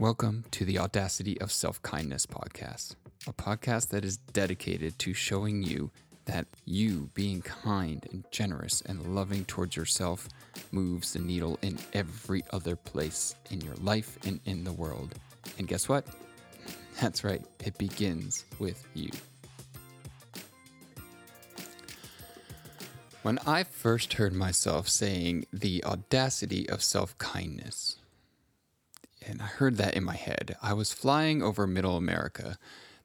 Welcome to the Audacity of Self Kindness podcast, a podcast that is dedicated to showing you that you being kind and generous and loving towards yourself moves the needle in every other place in your life and in the world. And guess what? That's right, it begins with you. When I first heard myself saying the audacity of self kindness, and I heard that in my head, I was flying over middle America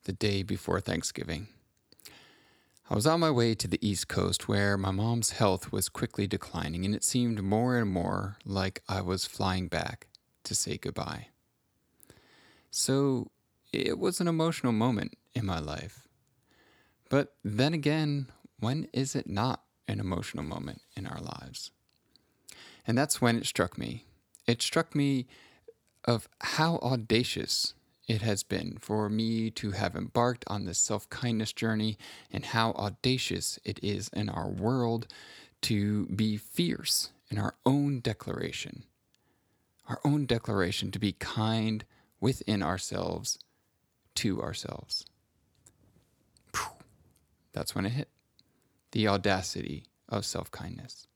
the day before Thanksgiving. I was on my way to the East Coast where my mom's health was quickly declining, and it seemed more and more like I was flying back to say goodbye. So it was an emotional moment in my life. But then again, when is it not? an emotional moment in our lives. And that's when it struck me. It struck me of how audacious it has been for me to have embarked on this self kindness journey and how audacious it is in our world to be fierce in our own declaration. Our own declaration to be kind within ourselves to ourselves. That's when it hit the audacity of self kindness.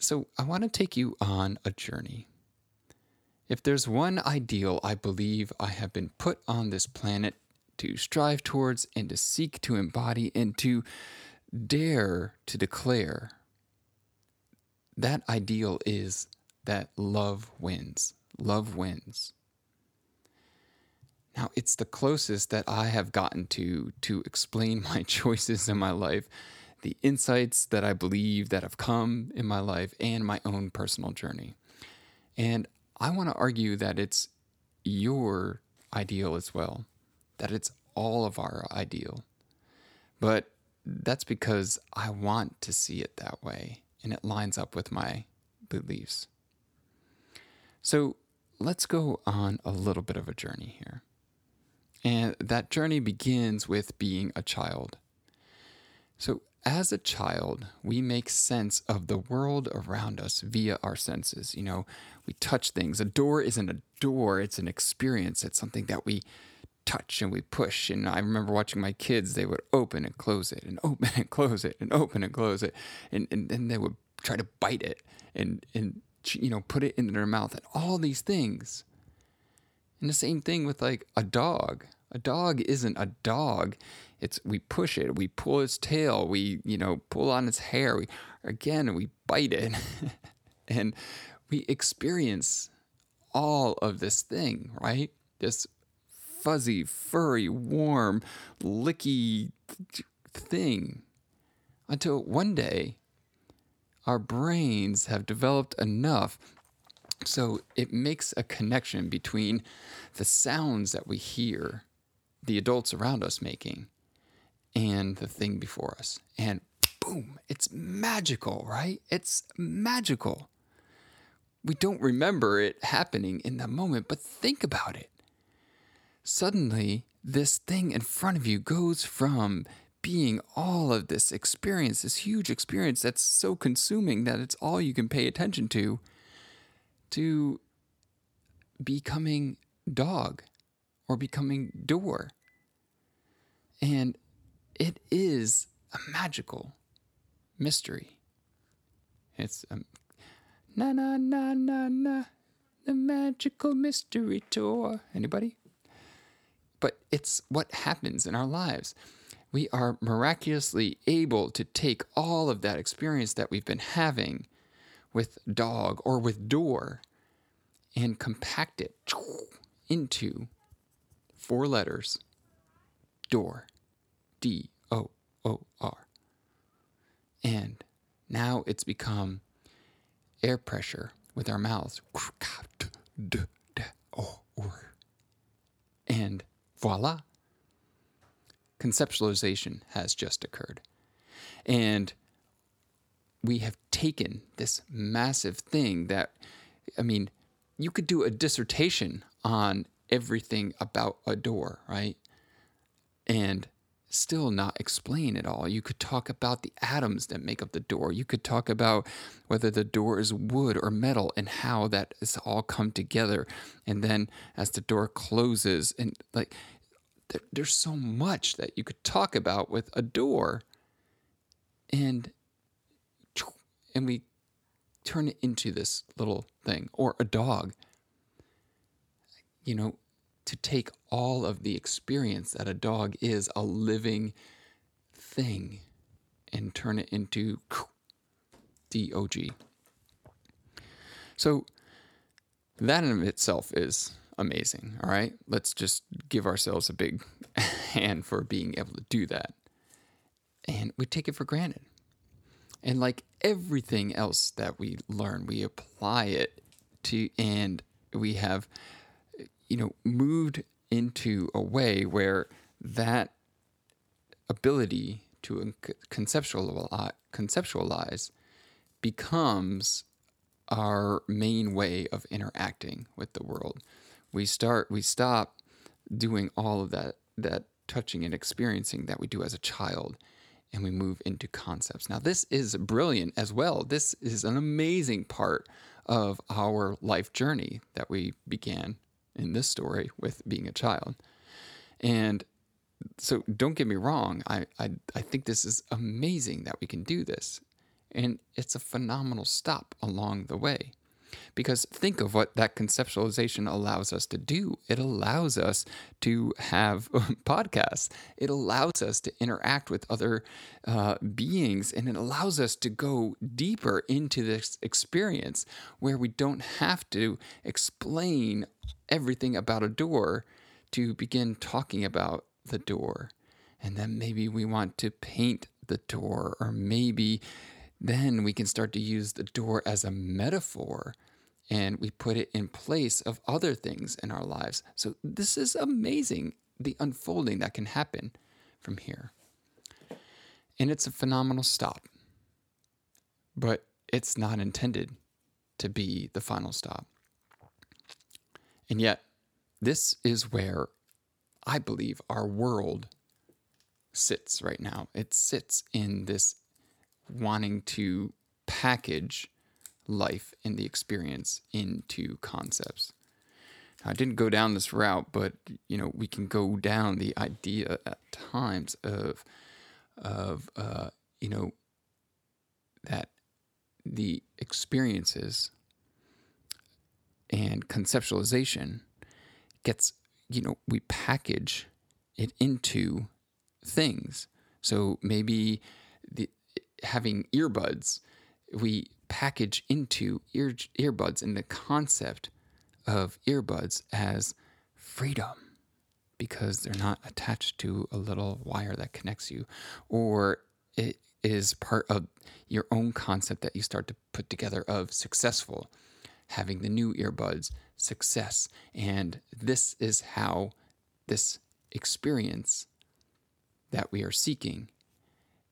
So, I want to take you on a journey. If there's one ideal I believe I have been put on this planet to strive towards and to seek to embody and to dare to declare, that ideal is that love wins. Love wins. Now, it's the closest that I have gotten to to explain my choices in my life, the insights that I believe that have come in my life, and my own personal journey. And I want to argue that it's your ideal as well, that it's all of our ideal. But that's because I want to see it that way, and it lines up with my beliefs. So let's go on a little bit of a journey here. And that journey begins with being a child. So, as a child, we make sense of the world around us via our senses. You know, we touch things. A door isn't a door, it's an experience. It's something that we touch and we push. And I remember watching my kids, they would open and close it and open and close it and open and close it. And, and then they would try to bite it and, and, you know, put it in their mouth and all these things. And the same thing with like a dog. A dog isn't a dog. It's we push it, we pull its tail, we you know pull on its hair. We again we bite it, and we experience all of this thing, right? This fuzzy, furry, warm, licky thing, until one day our brains have developed enough so it makes a connection between the sounds that we hear the adults around us making and the thing before us. And boom, it's magical, right? It's magical. We don't remember it happening in the moment, but think about it. Suddenly, this thing in front of you goes from being all of this experience, this huge experience that's so consuming that it's all you can pay attention to, to becoming dog or becoming door. And it is a magical mystery. It's a na na na na na the magical mystery tour. Anybody? But it's what happens in our lives. We are miraculously able to take all of that experience that we've been having with dog or with door and compact it into four letters door. D O R. And now it's become air pressure with our mouths. And voila, conceptualization has just occurred. And we have taken this massive thing that, I mean, you could do a dissertation on everything about a door, right? And still not explain it all. You could talk about the atoms that make up the door. You could talk about whether the door is wood or metal and how that has all come together. And then as the door closes, and like there, there's so much that you could talk about with a door. And and we turn it into this little thing or a dog. You know, to take all of the experience that a dog is a living thing and turn it into DOG. So that in itself is amazing. All right. Let's just give ourselves a big hand for being able to do that. And we take it for granted. And like everything else that we learn, we apply it to, and we have you know, moved into a way where that ability to conceptualize, uh, conceptualize becomes our main way of interacting with the world. We start we stop doing all of that that touching and experiencing that we do as a child and we move into concepts. Now this is brilliant as well. This is an amazing part of our life journey that we began in this story with being a child. And so don't get me wrong, I, I, I think this is amazing that we can do this. And it's a phenomenal stop along the way. Because think of what that conceptualization allows us to do. It allows us to have podcasts. It allows us to interact with other uh, beings, and it allows us to go deeper into this experience where we don't have to explain everything about a door to begin talking about the door. And then maybe we want to paint the door, or maybe then we can start to use the door as a metaphor and we put it in place of other things in our lives. So this is amazing, the unfolding that can happen from here. And it's a phenomenal stop, but it's not intended to be the final stop. And yet, this is where I believe our world sits right now. It sits in this wanting to package life and the experience into concepts. I didn't go down this route, but you know we can go down the idea at times of of uh, you know that the experiences and conceptualization gets you know we package it into things so maybe the having earbuds we package into ear, earbuds and the concept of earbuds as freedom because they're not attached to a little wire that connects you or it is part of your own concept that you start to put together of successful having the new earbuds success. And this is how this experience that we are seeking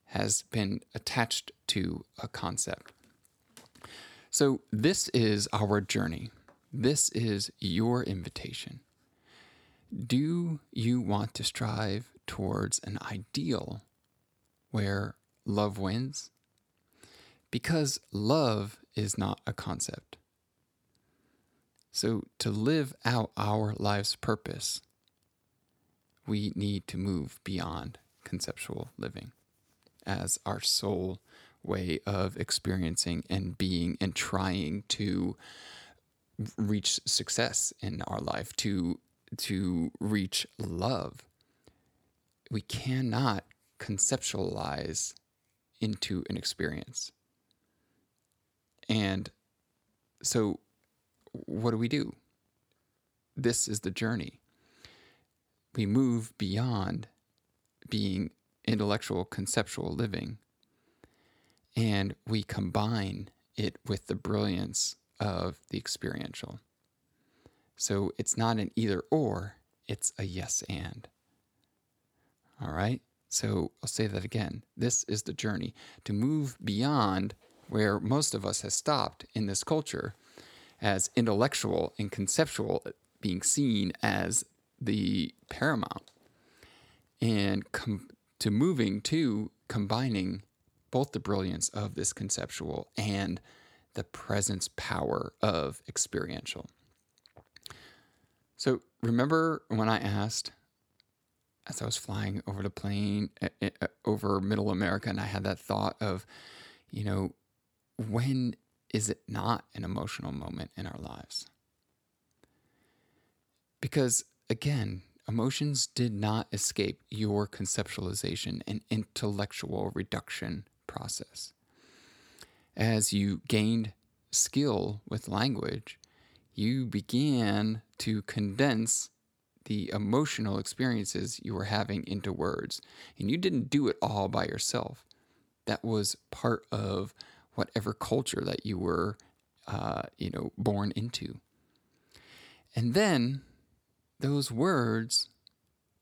has been attached to a concept so, this is our journey. This is your invitation. Do you want to strive towards an ideal where love wins? Because love is not a concept. So, to live out our life's purpose, we need to move beyond conceptual living as our sole way of experiencing and being and trying to reach success in our life to to reach love. We cannot conceptualize into an experience. And so what do we do? This is the journey. We move beyond being intellectual conceptual living and we combine it with the brilliance of the experiential. So it's not an either or, it's a yes and. All right? So I'll say that again. This is the journey to move beyond where most of us has stopped in this culture as intellectual and conceptual being seen as the paramount and com- to moving to combining both the brilliance of this conceptual and the presence power of experiential. So, remember when I asked as I was flying over the plane uh, uh, over middle America, and I had that thought of, you know, when is it not an emotional moment in our lives? Because again, emotions did not escape your conceptualization and intellectual reduction process. As you gained skill with language, you began to condense the emotional experiences you were having into words. And you didn't do it all by yourself. That was part of whatever culture that you were, uh, you know, born into. And then those words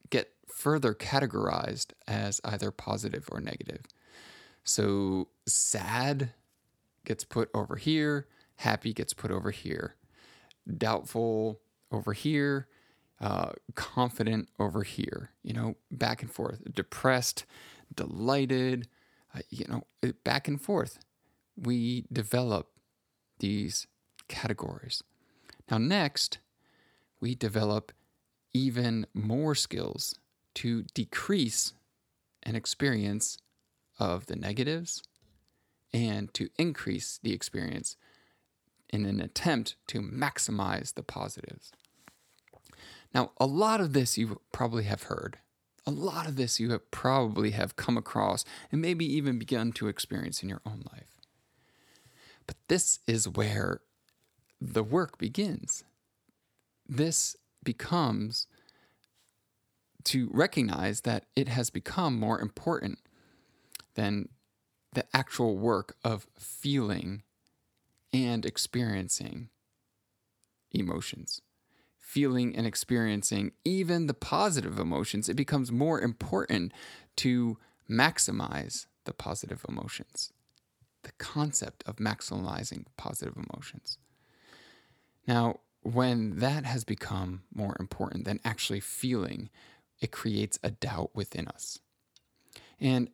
get further categorized as either positive or negative. So sad gets put over here, happy gets put over here, doubtful over here, uh, confident over here, you know, back and forth, depressed, delighted, uh, you know, back and forth. We develop these categories. Now, next, we develop even more skills to decrease an experience of the negatives and to increase the experience in an attempt to maximize the positives. Now, a lot of this you probably have heard. A lot of this you have probably have come across and maybe even begun to experience in your own life. But this is where the work begins. This becomes to recognize that it has become more important than the actual work of feeling and experiencing emotions feeling and experiencing even the positive emotions, it becomes more important to maximize the positive emotions. The concept of maximizing positive emotions. Now, when that has become more important than actually feeling, it creates a doubt within us. And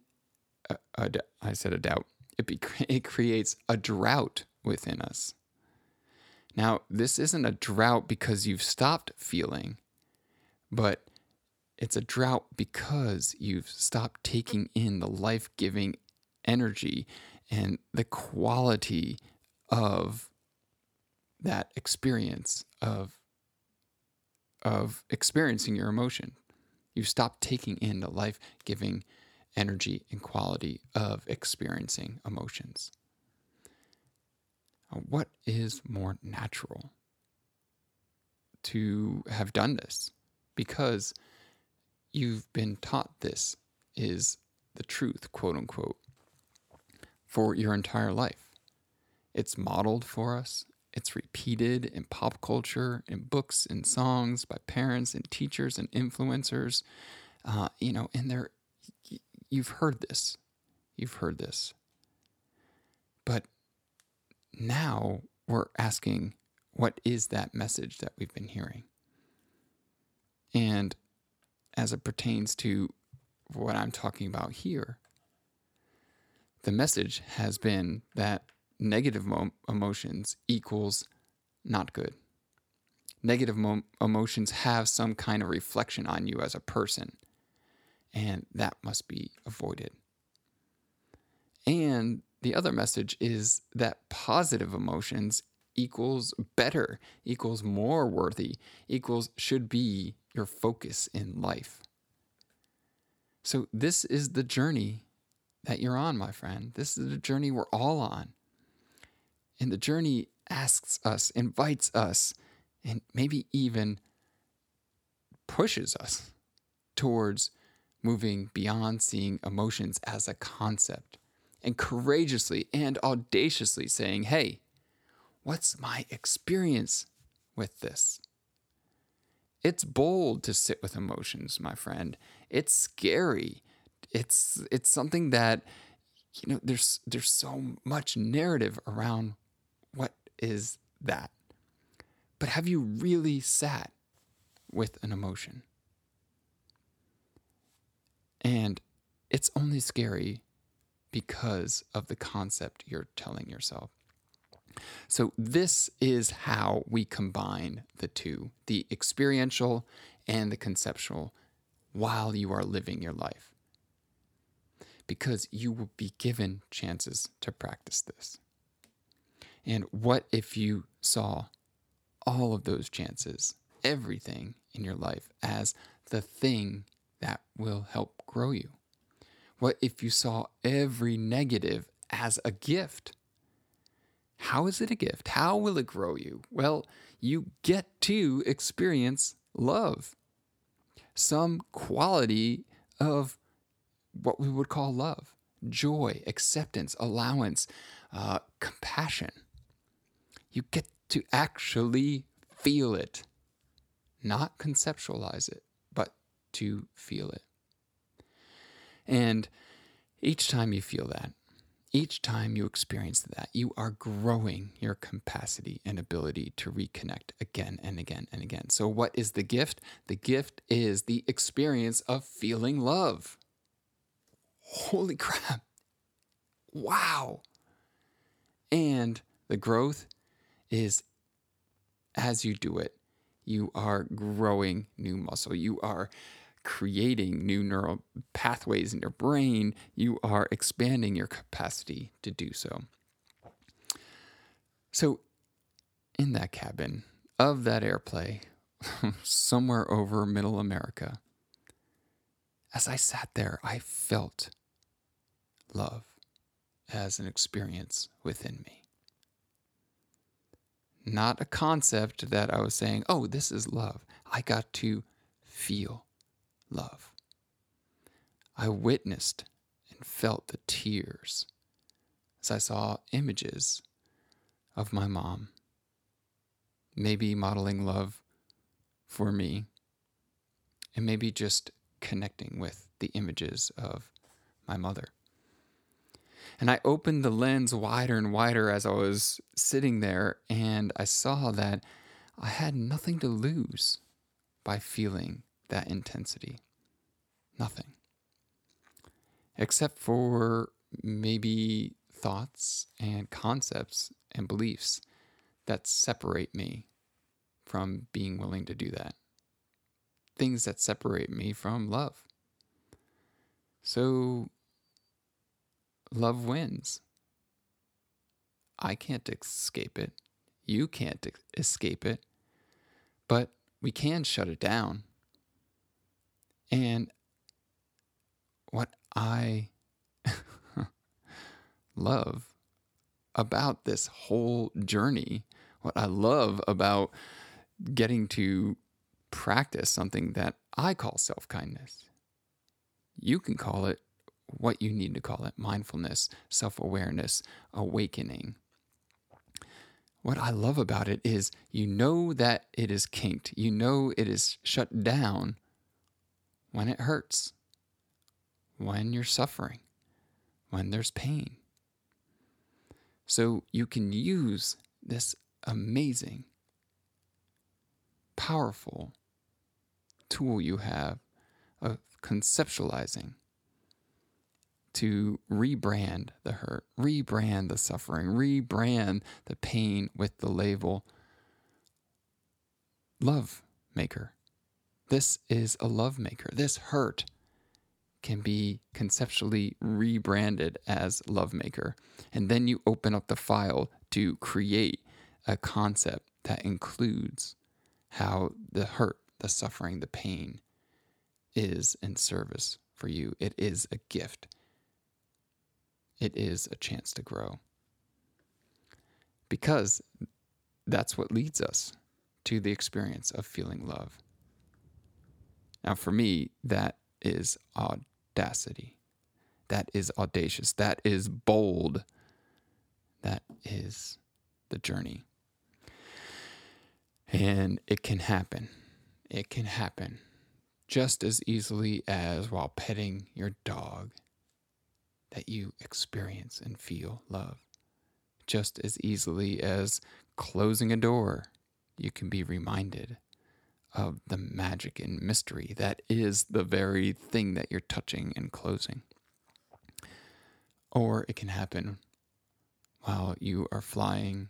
a, a, I said a doubt, it, be, it creates a drought within us. Now, this isn't a drought because you've stopped feeling, but it's a drought because you've stopped taking in the life giving energy and the quality of that experience of of experiencing your emotion. You've stopped taking in the life giving energy and quality of experiencing emotions. What is more natural to have done this? Because you've been taught this is the truth, quote unquote, for your entire life. It's modeled for us, it's repeated in pop culture, in books and songs by parents and teachers and influencers. Uh, you know, and there, you've heard this. You've heard this. But now we're asking, what is that message that we've been hearing? And as it pertains to what I'm talking about here, the message has been that negative mo- emotions equals not good. Negative mo- emotions have some kind of reflection on you as a person, and that must be avoided. And the other message is that positive emotions equals better, equals more worthy, equals should be your focus in life. So, this is the journey that you're on, my friend. This is the journey we're all on. And the journey asks us, invites us, and maybe even pushes us towards moving beyond seeing emotions as a concept and courageously and audaciously saying, Hey, what's my experience with this? It's bold to sit with emotions, my friend. It's scary. It's it's something that you know there's there's so much narrative around what is that. But have you really sat with an emotion? And it's only scary because of the concept you're telling yourself. So, this is how we combine the two the experiential and the conceptual while you are living your life. Because you will be given chances to practice this. And what if you saw all of those chances, everything in your life, as the thing that will help grow you? What if you saw every negative as a gift? How is it a gift? How will it grow you? Well, you get to experience love, some quality of what we would call love joy, acceptance, allowance, uh, compassion. You get to actually feel it, not conceptualize it, to feel it. And each time you feel that, each time you experience that, you are growing your capacity and ability to reconnect again and again and again. So, what is the gift? The gift is the experience of feeling love. Holy crap. Wow. And the growth is as you do it, you are growing new muscle. You are creating new neural pathways in your brain, you are expanding your capacity to do so. So, in that cabin of that airplane, somewhere over middle America, as I sat there, I felt love as an experience within me. Not a concept that I was saying, oh, this is love. I got to feel love. I witnessed and felt the tears as I saw images of my mom, maybe modeling love for me, and maybe just connecting with the images of my mother. And I opened the lens wider and wider as I was sitting there, and I saw that I had nothing to lose by feeling that intensity. Nothing. Except for maybe thoughts and concepts and beliefs that separate me from being willing to do that. Things that separate me from love. So, love wins. I can't escape it. You can't escape it. But we can shut it down. And what I love about this whole journey, what I love about getting to practice something that I call self kindness. You can call it what you need to call it mindfulness, self awareness, awakening. What I love about it is you know that it is kinked, you know it is shut down when it hurts, when you're suffering, when there's pain. So you can use this amazing, powerful tool you have of conceptualizing to rebrand the hurt, rebrand the suffering, rebrand the pain with the label love maker. This is a love maker. This hurt can be conceptually rebranded as love maker. And then you open up the file to create a concept that includes how the hurt, the suffering, the pain is in service for you. It is a gift, it is a chance to grow. Because that's what leads us to the experience of feeling love. Now, for me, that is audacity. That is audacious. That is bold. That is the journey. And it can happen. It can happen just as easily as while petting your dog that you experience and feel love. Just as easily as closing a door, you can be reminded of the magic and mystery that is the very thing that you're touching and closing. Or it can happen while you are flying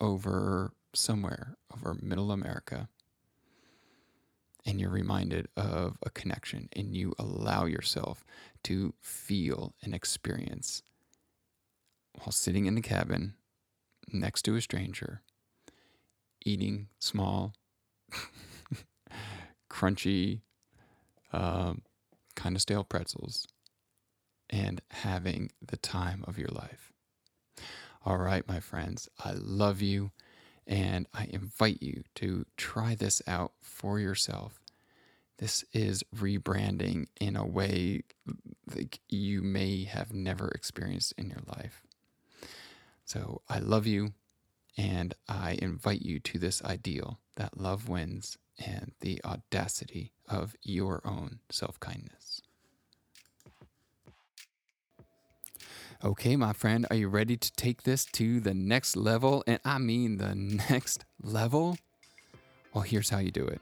over somewhere over middle America and you're reminded of a connection and you allow yourself to feel and experience while sitting in the cabin next to a stranger, eating small, crunchy, um, kind of stale pretzels, and having the time of your life. All right, my friends, I love you. And I invite you to try this out for yourself. This is rebranding in a way like you may have never experienced in your life. So I love you and I invite you to this ideal that love wins and the audacity of your own self kindness. Okay, my friend, are you ready to take this to the next level? And I mean the next level? Well, here's how you do it.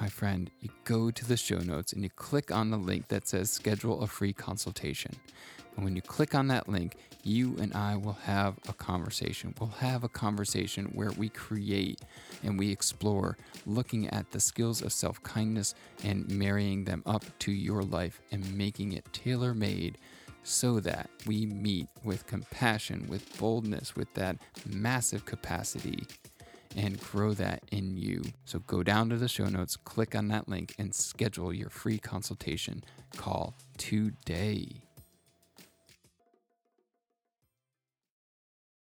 My friend, you go to the show notes and you click on the link that says schedule a free consultation. And when you click on that link, you and I will have a conversation. We'll have a conversation where we create and we explore looking at the skills of self kindness and marrying them up to your life and making it tailor made so that we meet with compassion, with boldness, with that massive capacity and grow that in you. So go down to the show notes, click on that link, and schedule your free consultation call today.